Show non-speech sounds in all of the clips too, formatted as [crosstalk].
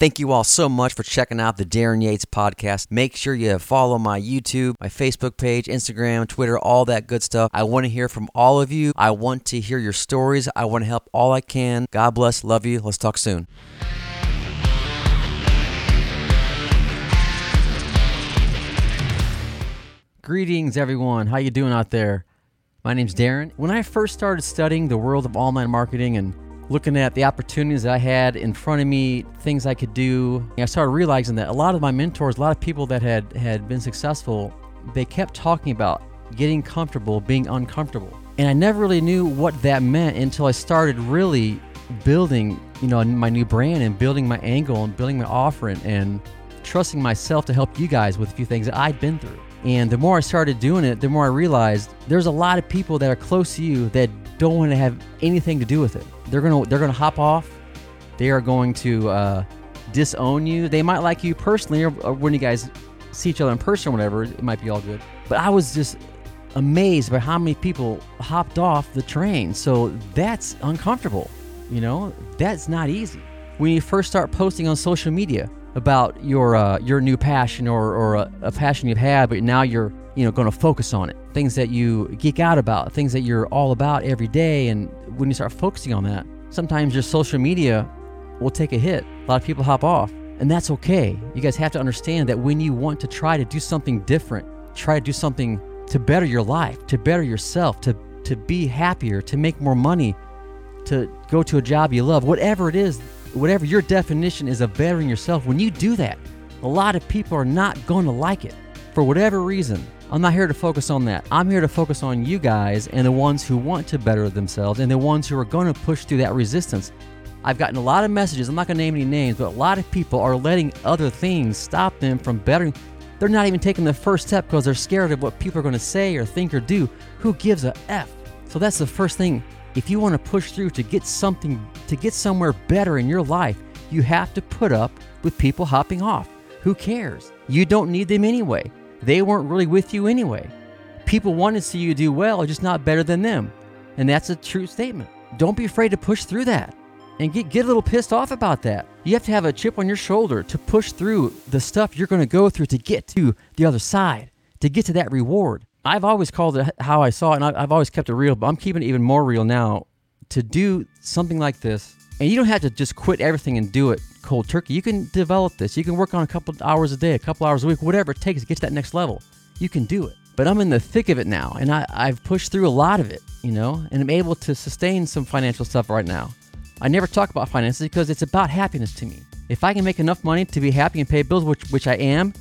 Thank you all so much for checking out the Darren Yates podcast. Make sure you follow my YouTube, my Facebook page, Instagram, Twitter, all that good stuff. I want to hear from all of you. I want to hear your stories. I want to help all I can. God bless. Love you. Let's talk soon. Greetings, everyone. How you doing out there? My name's Darren. When I first started studying the world of online marketing and looking at the opportunities that I had in front of me, things I could do, I started realizing that a lot of my mentors, a lot of people that had had been successful, they kept talking about getting comfortable, being uncomfortable. And I never really knew what that meant until I started really building, you know, my new brand and building my angle and building my offering and trusting myself to help you guys with a few things that I'd been through. And the more I started doing it, the more I realized there's a lot of people that are close to you that don't want to have anything to do with it. They're gonna they're gonna hop off. They are going to uh, disown you. They might like you personally, or, or when you guys see each other in person or whatever, it might be all good. But I was just amazed by how many people hopped off the train. So that's uncomfortable. You know, that's not easy. When you first start posting on social media, about your uh, your new passion or, or a, a, passion you've had, but now you're you know going to focus on it. Things that you geek out about, things that you're all about every day, and when you start focusing on that, sometimes your social media will take a hit. A lot of people hop off, and that's okay. You guys have to understand that when you want to try to do something different, try to do something to better your life, to better yourself, to to be happier, to make more money, to go to a job you love, whatever it is whatever your definition is of bettering yourself, when you do that, a lot of people are not going to like it for whatever reason. I'm not here to focus on that. I'm here to focus on you guys and the ones who want to better themselves and the ones who are going to push through that resistance. I've gotten a lot of messages. I'm not going to name any names, but a lot of people are letting other things stop them from bettering. They're not even taking the first step because they're scared of what people are going to say or think or do. Who gives a F? So that's the first thing if you want to push through to get something, to get somewhere better in your life, you have to put up with people hopping off. Who cares? You don't need them anyway. They weren't really with you anyway. People want to see you do well, just not better than them. And that's a true statement. Don't be afraid to push through that and get, get a little pissed off about that. You have to have a chip on your shoulder to push through the stuff you're going to go through to get to the other side, to get to that reward. I've always called it how I saw it, and I've always kept it real, but I'm keeping it even more real now. To do something like this, and you don't have to just quit everything and do it cold turkey. You can develop this. You can work on a couple hours a day, a couple hours a week, whatever it takes to get to that next level. You can do it. But I'm in the thick of it now, and I, I've pushed through a lot of it, you know, and I'm able to sustain some financial stuff right now. I never talk about finances because it's about happiness to me. If I can make enough money to be happy and pay bills, which, which I am,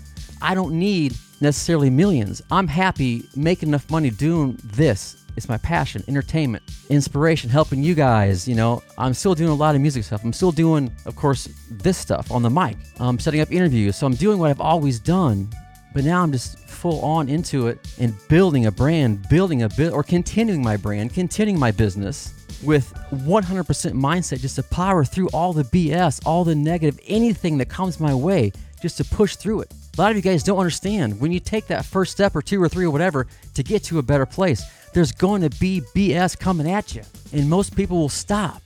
I don't need necessarily millions. I'm happy making enough money doing this. It's my passion, entertainment, inspiration, helping you guys. You know, I'm still doing a lot of music stuff. I'm still doing, of course, this stuff on the mic. I'm setting up interviews. So I'm doing what I've always done, but now I'm just full on into it and building a brand, building a bit, or continuing my brand, continuing my business with 100% mindset just to power through all the BS, all the negative, anything that comes my way, just to push through it. A lot of you guys don't understand when you take that first step or two or three or whatever to get to a better place, there's going to be BS coming at you. And most people will stop.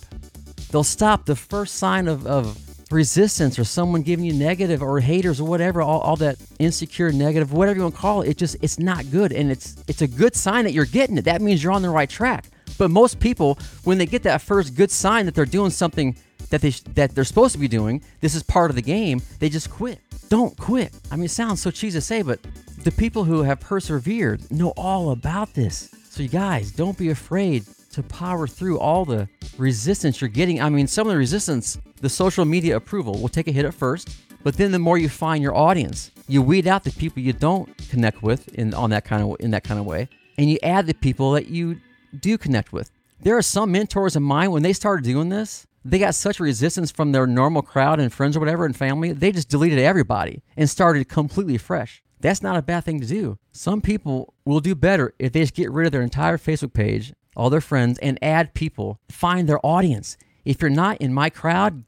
They'll stop the first sign of, of resistance or someone giving you negative or haters or whatever, all, all that insecure, negative, whatever you want to call it. It just, it's not good. And it's, it's a good sign that you're getting it. That means you're on the right track. But most people, when they get that first good sign that they're doing something that they that they're supposed to be doing, this is part of the game, they just quit. Don't quit. I mean, it sounds so cheesy to say, but the people who have persevered know all about this. So you guys, don't be afraid to power through all the resistance you're getting. I mean, some of the resistance, the social media approval will take a hit at first, but then the more you find your audience, you weed out the people you don't connect with in on that kind of in that kind of way, and you add the people that you do connect with. There are some mentors of mine when they started doing this, they got such resistance from their normal crowd and friends or whatever and family, they just deleted everybody and started completely fresh. That's not a bad thing to do. Some people will do better if they just get rid of their entire Facebook page, all their friends, and add people, find their audience. If you're not in my crowd,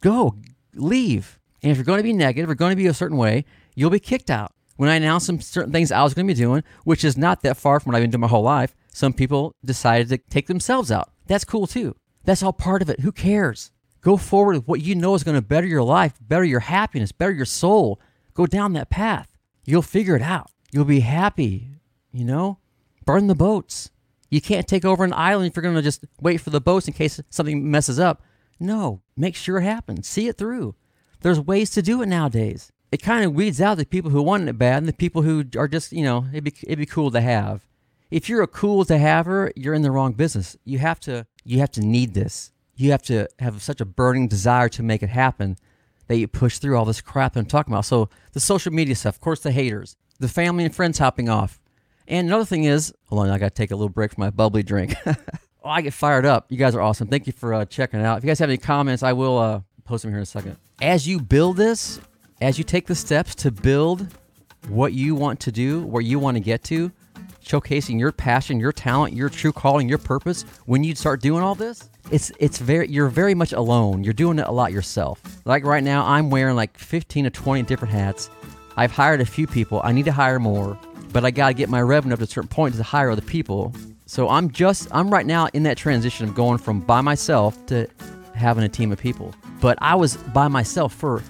go, leave. And if you're going to be negative or going to be a certain way, you'll be kicked out. When I announced some certain things I was going to be doing, which is not that far from what I've been doing my whole life, some people decided to take themselves out. That's cool too. That's all part of it. Who cares? Go forward with what you know is going to better your life, better your happiness, better your soul. Go down that path. You'll figure it out. You'll be happy, you know? Burn the boats. You can't take over an island if you're going to just wait for the boats in case something messes up. No, make sure it happens. See it through. There's ways to do it nowadays. It kind of weeds out the people who want it bad and the people who are just, you know, it'd be, it'd be cool to have. If you're a cool to haver, you're in the wrong business. You have to you have to need this. You have to have such a burning desire to make it happen that you push through all this crap I'm talking about. So the social media stuff, of course, the haters, the family and friends hopping off. And another thing is, hold on, I got to take a little break from my bubbly drink. [laughs] oh, I get fired up. You guys are awesome. Thank you for uh, checking it out. If you guys have any comments, I will uh, post them here in a second. As you build this, as you take the steps to build what you want to do, where you want to get to, showcasing your passion, your talent, your true calling, your purpose, when you start doing all this, it's it's very you're very much alone. You're doing it a lot yourself. Like right now, I'm wearing like 15 to 20 different hats. I've hired a few people. I need to hire more, but I got to get my revenue up to a certain point to hire other people. So I'm just I'm right now in that transition of going from by myself to having a team of people. But I was by myself for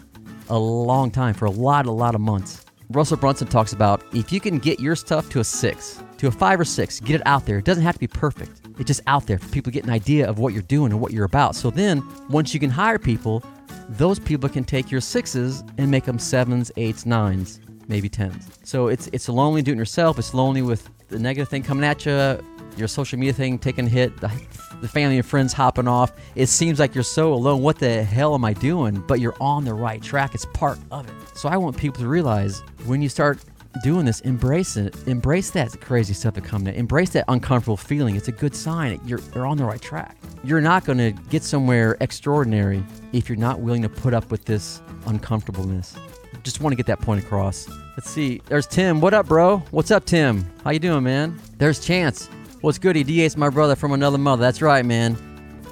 a long time, for a lot, a lot of months. Russell Brunson talks about if you can get your stuff to a six, to a five or six, get it out there. It doesn't have to be perfect. It's just out there for people to get an idea of what you're doing and what you're about. So then, once you can hire people, those people can take your sixes and make them sevens, eights, nines, maybe tens. So it's it's lonely doing it yourself. It's lonely with the negative thing coming at you, your social media thing taking a hit, the family and friends hopping off. It seems like you're so alone. What the hell am I doing? But you're on the right track. It's part of it. So I want people to realize when you start doing this, embrace it. Embrace that crazy stuff that comes. Embrace that uncomfortable feeling. It's a good sign. You're, you're on the right track. You're not going to get somewhere extraordinary if you're not willing to put up with this uncomfortableness. Just want to get that point across. Let's see. There's Tim. What up, bro? What's up, Tim? How you doing, man? There's Chance. What's good? He DA's my brother from another mother. That's right, man.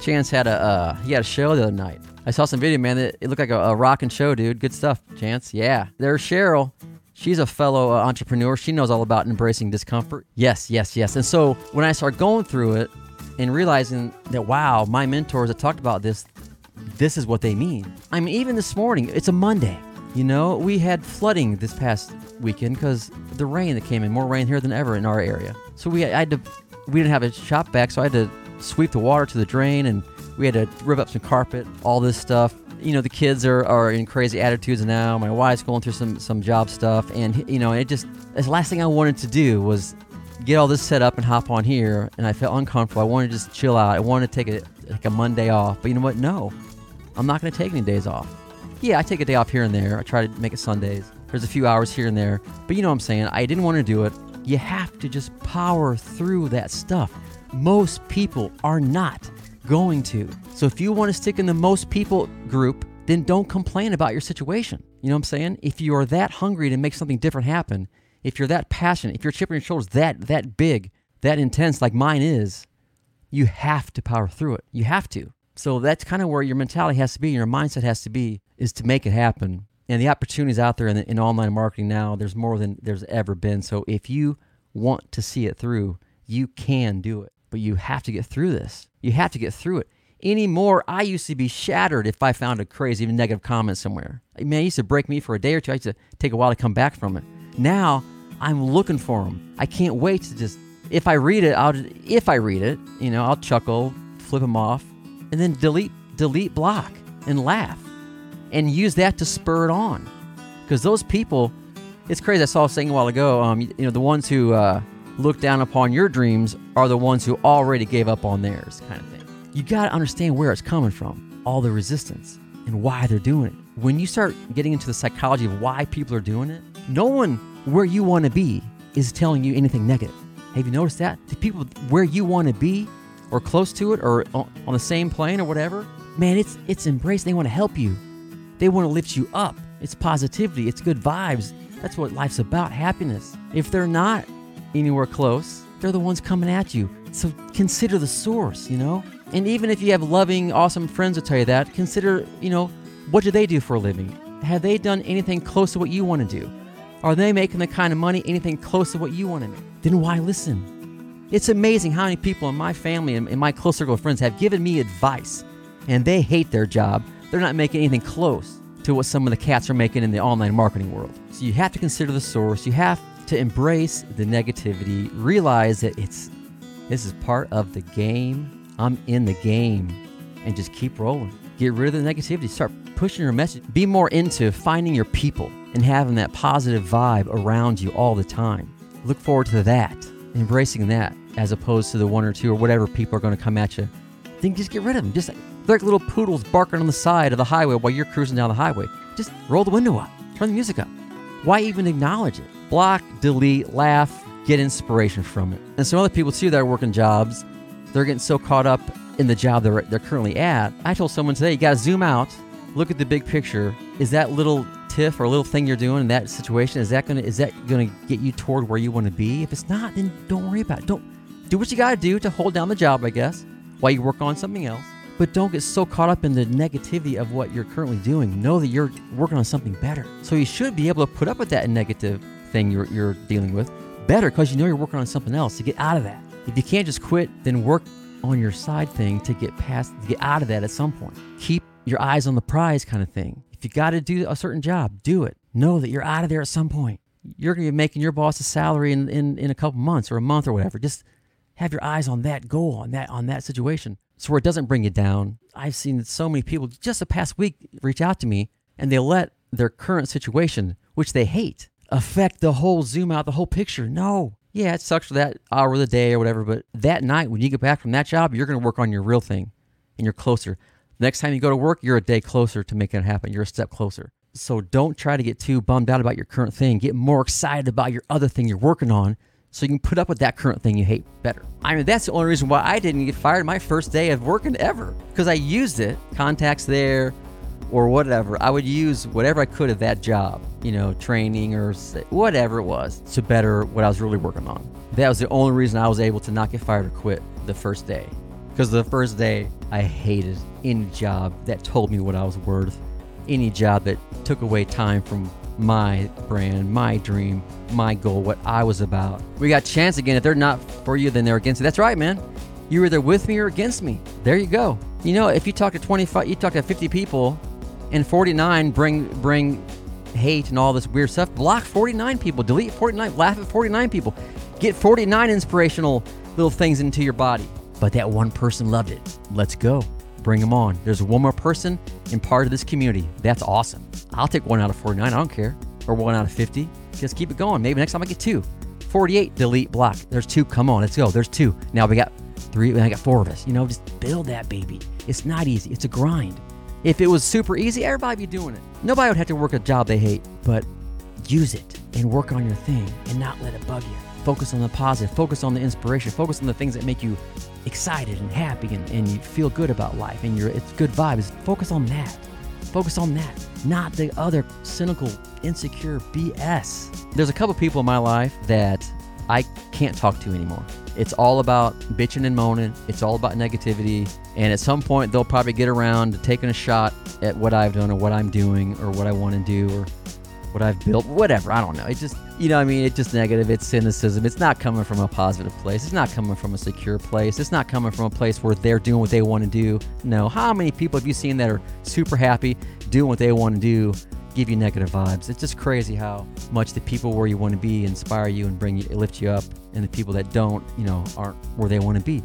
Chance had a uh, he had a show the other night. I saw some video, man. It, it looked like a, a rocking show, dude. Good stuff, Chance. Yeah. There's Cheryl. She's a fellow uh, entrepreneur. She knows all about embracing discomfort. Yes, yes, yes. And so when I start going through it and realizing that, wow, my mentors have talked about this, this is what they mean. I mean, even this morning, it's a Monday. You know, we had flooding this past weekend because the rain that came in, more rain here than ever in our area. So we I had to, we didn't have a shop vac, so I had to sweep the water to the drain and we had to rip up some carpet, all this stuff. You know the kids are, are in crazy attitudes now. My wife's going through some some job stuff and you know it just the last thing i wanted to do was get all this set up and hop on here and i felt uncomfortable. I wanted to just chill out. I wanted to take a like a monday off but you know what? No. I'm not going to take any days off. Yeah i take a day off here and there. I try to make it sundays. There's a few hours here and there. But you know what i'm saying? I didn't want to do it you have to just power through that stuff most people are not going to. So if you want to stick in the most people group, then don't complain about your situation. You know what I'm saying? If you are that hungry to make something different happen, if you're that passionate, if your chip on your shoulders that that big, that intense like mine is, you have to power through it. You have to. So that's kind of where your mentality has to be, your mindset has to be, is to make it happen. And the opportunities out there in, the, in online marketing now, there's more than there's ever been. So if you want to see it through, you can do it. But you have to get through this. You have to get through it. Anymore, I used to be shattered if I found a crazy even negative comment somewhere. Man, used to break me for a day or two. I used to take a while to come back from it. Now, I'm looking for them. I can't wait to just, if I read it, I'll, if I read it, you know, I'll chuckle, flip them off, and then delete, delete block and laugh and use that to spur it on. Because those people, it's crazy. I saw a saying a while ago, um, you, you know, the ones who, uh, look down upon your dreams are the ones who already gave up on theirs, kind of thing. You got to understand where it's coming from, all the resistance, and why they're doing it. When you start getting into the psychology of why people are doing it, no one where you want to be is telling you anything negative. Have you noticed that? The people where you want to be or close to it or on the same plane or whatever, man, it's it's embraced. They want to help you. They want to lift you up. It's positivity, it's good vibes. That's what life's about, happiness. If they're not, anywhere close, they're the ones coming at you. So consider the source, you know? And even if you have loving, awesome friends that tell you that, consider, you know, what do they do for a living? Have they done anything close to what you want to do? Are they making the kind of money, anything close to what you want to make? Then why listen? It's amazing how many people in my family and in my close circle of friends have given me advice and they hate their job. They're not making anything close to what some of the cats are making in the online marketing world. So you have to consider the source. You have to embrace the negativity, realize that it's this is part of the game. I'm in the game and just keep rolling. Get rid of the negativity. Start pushing your message. Be more into finding your people and having that positive vibe around you all the time. Look forward to that, embracing that as opposed to the one or two or whatever people are going to come at you. Then just get rid of them. Just they're like little poodles barking on the side of the highway while you're cruising down the highway. Just roll the window up, turn the music up. Why even acknowledge it? Block, delete, laugh, get inspiration from it. And some other people too that are working jobs, they're getting so caught up in the job they're, they're currently at. I told someone today, you got to zoom out, look at the big picture. Is that little tiff or little thing you're doing in that situation is that gonna is that gonna get you toward where you want to be? If it's not, then don't worry about it. Don't do what you got to do to hold down the job, I guess, while you work on something else. But don't get so caught up in the negativity of what you're currently doing. Know that you're working on something better. So you should be able to put up with that negative thing you're, you're dealing with better because you know you're working on something else to get out of that. If you can't just quit, then work on your side thing to get past, to get out of that at some point. Keep your eyes on the prize kind of thing. If you got to do a certain job, do it. Know that you're out of there at some point. You're going to be making your boss a salary in, in, in a couple months or a month or whatever. Just have your eyes on that goal, on that, on that situation. So where it doesn't bring you down. I've seen so many people just the past week reach out to me and they let their current situation, which they hate, affect the whole zoom out, the whole picture. No. Yeah, it sucks for that hour of the day or whatever, but that night when you get back from that job, you're going to work on your real thing and you're closer. Next time you go to work, you're a day closer to making it happen. You're a step closer. So don't try to get too bummed out about your current thing. Get more excited about your other thing you're working on so you can put up with that current thing you hate better. I mean, that's the only reason why I didn't get fired my first day of working ever because I used it, contacts there or whatever. I would use whatever I could of that job, you know, training or whatever it was to better what I was really working on. That was the only reason I was able to not get fired or quit the first day. Because the first day, I hated any job that told me what I was worth, any job that took away time from my brand, my dream, my goal, what I was about. We got chance again. If they're not for you, then they're against you. That's right, man. You're either with me or against me. There you go. You know, if you talk to 25, you talk to 50 people, and 49 bring bring hate and all this weird stuff. Block 49 people. Delete 49. Laugh at 49 people. Get 49 inspirational little things into your body. But that one person loved it. Let's go. Bring them on. There's one more person in part of this community. That's awesome. I'll take one out of 49. I don't care. Or one out of 50. Just keep it going. Maybe next time I get two. 48, delete, block. There's two. Come on, let's go. There's two. Now we got three. I got four of us. You know, just build that baby. It's not easy. It's a grind. If it was super easy, everybody would be doing it. Nobody would have to work a job they hate, but use it and work on your thing and not let it bug you. Focus on the positive, focus on the inspiration, focus on the things that make you excited and happy and, and you feel good about life and you're it's good vibes. Focus on that. Focus on that, not the other cynical, insecure BS. There's a couple people in my life that I can't talk to anymore. It's all about bitching and moaning. It's all about negativity. And at some point, they'll probably get around to taking a shot at what I've done or what I'm doing or what I want to do or what I've built, whatever. I don't know. It just, you know, I mean, it's just negative. It's cynicism. It's not coming from a positive place. It's not coming from a secure place. It's not coming from a place where they're doing what they want to do. No. How many people have you seen that are super happy doing what they want to do? Give you negative vibes. It's just crazy how much the people where you want to be inspire you and bring you, lift you up, and the people that don't, you know, aren't where they want to be.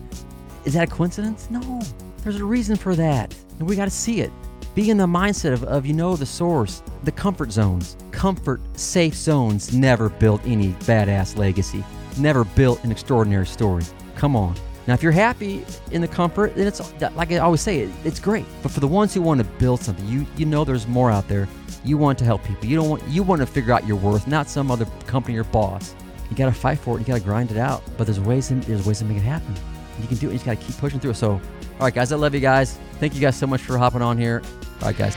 Is that a coincidence? No. There's a reason for that, and we got to see it. Be in the mindset of, of, you know, the source, the comfort zones. Comfort, safe zones never built any badass legacy, never built an extraordinary story. Come on. Now, if you're happy in the comfort, then it's like I always say, it, it's great. But for the ones who want to build something, you you know there's more out there. You want to help people. You don't want you want to figure out your worth, not some other company or boss. You got to fight for it. You got to grind it out. But there's ways in, there's ways to make it happen. You can do it. You just got to keep pushing through. So, all right, guys, I love you guys. Thank you guys so much for hopping on here. All right, guys.